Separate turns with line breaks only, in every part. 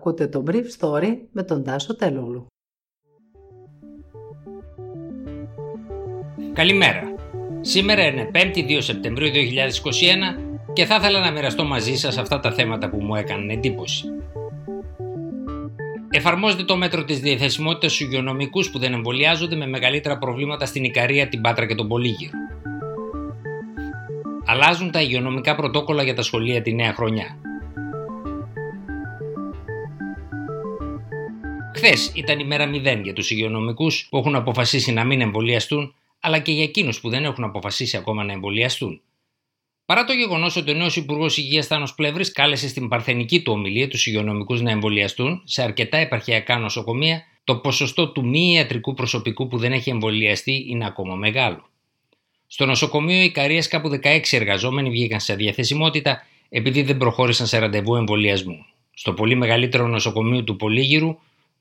Ακούτε το Brief Story με τον Τάσο Τελούλου.
Καλημέρα. Σήμερα είναι 5η 2 Σεπτεμβρίου 2021 και θα ήθελα να μοιραστώ μαζί σας αυτά τα θέματα που μου έκαναν εντύπωση. Εφαρμόζεται το μέτρο της διαθεσιμότητας στους υγειονομικούς που δεν εμβολιάζονται με μεγαλύτερα προβλήματα στην Ικαρία, την Πάτρα και τον Πολύγυρο. Αλλάζουν τα υγειονομικά πρωτόκολλα για τα σχολεία τη νέα χρονιά. Χθες ήταν η μέρα 0 για τους υγειονομικούς που έχουν αποφασίσει να μην εμβολιαστούν, αλλά και για εκείνους που δεν έχουν αποφασίσει ακόμα να εμβολιαστούν. Παρά το γεγονός ότι ο νέος Υπουργός Υγείας Θάνος Πλεύρης κάλεσε στην παρθενική του ομιλία τους υγειονομικούς να εμβολιαστούν, σε αρκετά επαρχιακά νοσοκομεία το ποσοστό του μη ιατρικού προσωπικού που δεν έχει εμβολιαστεί είναι ακόμα μεγάλο. Στο νοσοκομείο Ικαρία κάπου 16 εργαζόμενοι βγήκαν σε διαθεσιμότητα επειδή δεν προχώρησαν σε ραντεβού εμβολιασμού. Στο πολύ μεγαλύτερο νοσοκομείο του Πολύγυρου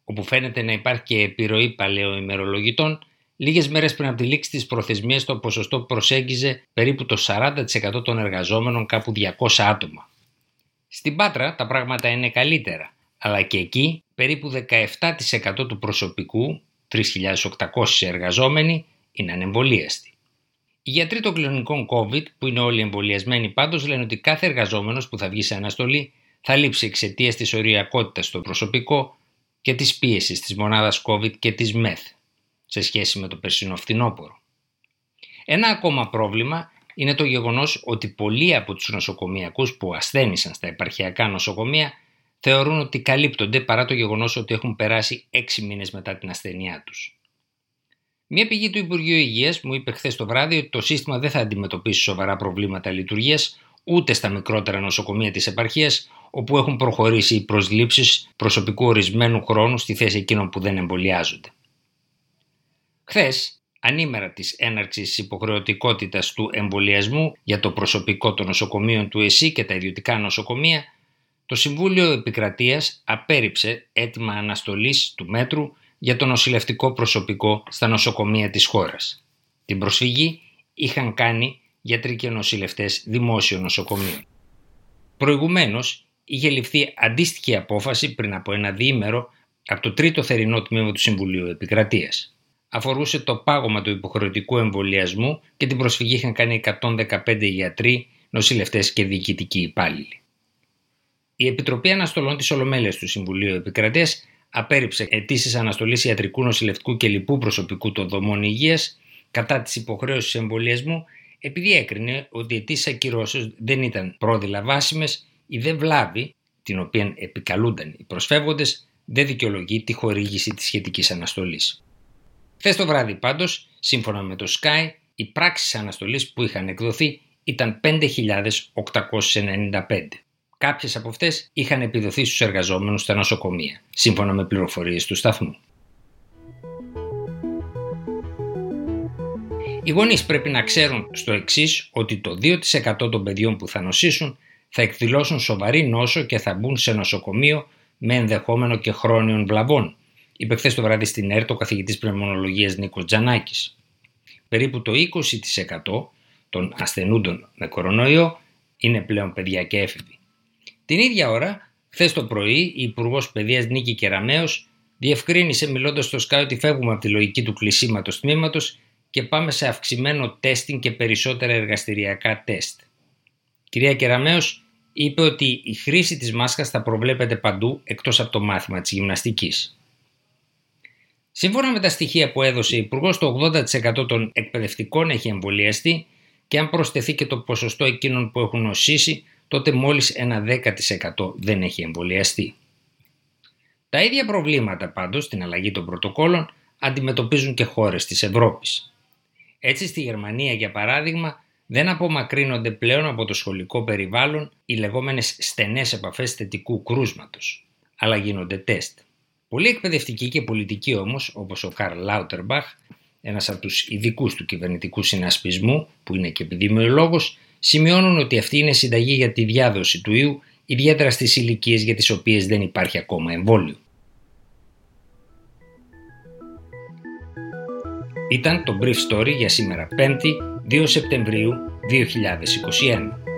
όπου φαίνεται να υπάρχει και επιρροή παλαιοημερολογητών, λίγες μέρες πριν από τη λήξη της προθεσμίας το ποσοστό προσέγγιζε περίπου το 40% των εργαζόμενων κάπου 200 άτομα. Στην Πάτρα τα πράγματα είναι καλύτερα, αλλά και εκεί περίπου 17% του προσωπικού, 3.800 εργαζόμενοι, είναι ανεμβολίαστοι. Οι γιατροί των κλινικών COVID, που είναι όλοι εμβολιασμένοι πάντως, λένε ότι κάθε εργαζόμενος που θα βγει σε αναστολή θα λείψει εξαιτίας της οριακότητας στο προσωπικό και της πίεσης της μονάδας COVID και της ΜΕΘ σε σχέση με το περσινό φθινόπωρο. Ένα ακόμα πρόβλημα είναι το γεγονός ότι πολλοί από τους νοσοκομιακούς που ασθένησαν στα επαρχιακά νοσοκομεία θεωρούν ότι καλύπτονται παρά το γεγονός ότι έχουν περάσει έξι μήνες μετά την ασθενειά τους. Μία πηγή του Υπουργείου Υγείας μου είπε χθες το βράδυ ότι το σύστημα δεν θα αντιμετωπίσει σοβαρά προβλήματα λειτουργίας ούτε στα μικρότερα νοσοκομεία της επαρχίας όπου έχουν προχωρήσει οι προσλήψεις προσωπικού ορισμένου χρόνου στη θέση εκείνων που δεν εμβολιάζονται. Χθες, ανήμερα της έναρξης υποχρεωτικότητας του εμβολιασμού για το προσωπικό των νοσοκομείων του ΕΣΥ και τα ιδιωτικά νοσοκομεία, το Συμβούλιο Επικρατείας απέρριψε έτοιμα αναστολής του μέτρου για το νοσηλευτικό προσωπικό στα νοσοκομεία της χώρας. Την προσφυγή είχαν κάνει γιατροί και νοσηλευτές δημόσιων νοσοκομείων. Προηγουμένως, είχε ληφθεί αντίστοιχη απόφαση πριν από ένα διήμερο από το τρίτο θερινό τμήμα του Συμβουλίου Επικρατείας. Αφορούσε το πάγωμα του υποχρεωτικού εμβολιασμού και την προσφυγή είχαν κάνει 115 γιατροί, νοσηλευτές και διοικητικοί υπάλληλοι. Η Επιτροπή Αναστολών της Ολομέλειας του Συμβουλίου Επικρατείας απέρριψε αιτήσεις αναστολής ιατρικού, νοσηλευτικού και λοιπού προσωπικού των δομών υγείας κατά της υποχρέωσης εμβολιασμού, επειδή έκρινε ότι οι αιτήσεις ακυρώσεω δεν ήταν πρόδειλα βάσιμες η δε βλάβη, την οποία επικαλούνταν οι προσφεύγοντες, δεν δικαιολογεί τη χορήγηση της σχετικής αναστολής. Χθες το βράδυ πάντως, σύμφωνα με το Sky, οι πράξεις αναστολής που είχαν εκδοθεί ήταν 5.895. Κάποιες από αυτές είχαν επιδοθεί στους εργαζόμενους στα νοσοκομεία, σύμφωνα με πληροφορίες του σταθμού. Οι γονείς πρέπει να ξέρουν στο εξής ότι το 2% των παιδιών που θα νοσήσουν θα εκδηλώσουν σοβαρή νόσο και θα μπουν σε νοσοκομείο με ενδεχόμενο και χρόνιων βλαβών, είπε χθες το βράδυ στην ΕΡΤ ο καθηγητής πνευμονολογίας Νίκος Τζανάκης. Περίπου το 20% των ασθενούντων με κορονοϊό είναι πλέον παιδιά και έφηβοι. Την ίδια ώρα, χθες το πρωί, η Υπουργός Παιδείας Νίκη Κεραμέο διευκρίνησε μιλώντας στο ΣΚΑ ότι φεύγουμε από τη λογική του κλεισίματος τμήματος και πάμε σε αυξημένο τέστινγκ και περισσότερα εργαστηριακά τεστ. Κυρία Κεραμέως είπε ότι η χρήση της μάσκας θα προβλέπεται παντού εκτός από το μάθημα της γυμναστικής. Σύμφωνα με τα στοιχεία που έδωσε η Υπουργός, το 80% των εκπαιδευτικών έχει εμβολιαστεί και αν προσθεθεί και το ποσοστό εκείνων που έχουν νοσήσει, τότε μόλις ένα 10% δεν έχει εμβολιαστεί. Τα ίδια προβλήματα πάντως στην αλλαγή των πρωτοκόλων αντιμετωπίζουν και χώρες της Ευρώπης. Έτσι στη Γερμανία για παράδειγμα δεν απομακρύνονται πλέον από το σχολικό περιβάλλον οι λεγόμενες στενές επαφές θετικού κρούσματος, αλλά γίνονται τεστ. Πολλοί εκπαιδευτικοί και πολιτικοί όμως, όπως ο Καρλ Λάουτερμπαχ, ένας από τους ειδικούς του κυβερνητικού συνασπισμού, που είναι και επιδημιολόγος, σημειώνουν ότι αυτή είναι συνταγή για τη διάδοση του ιού, ιδιαίτερα στις ηλικίες για τις οποίες δεν υπάρχει ακόμα εμβόλιο. Ήταν το Brief Story για σήμερα 5η 2 Σεπτεμβρίου 2021.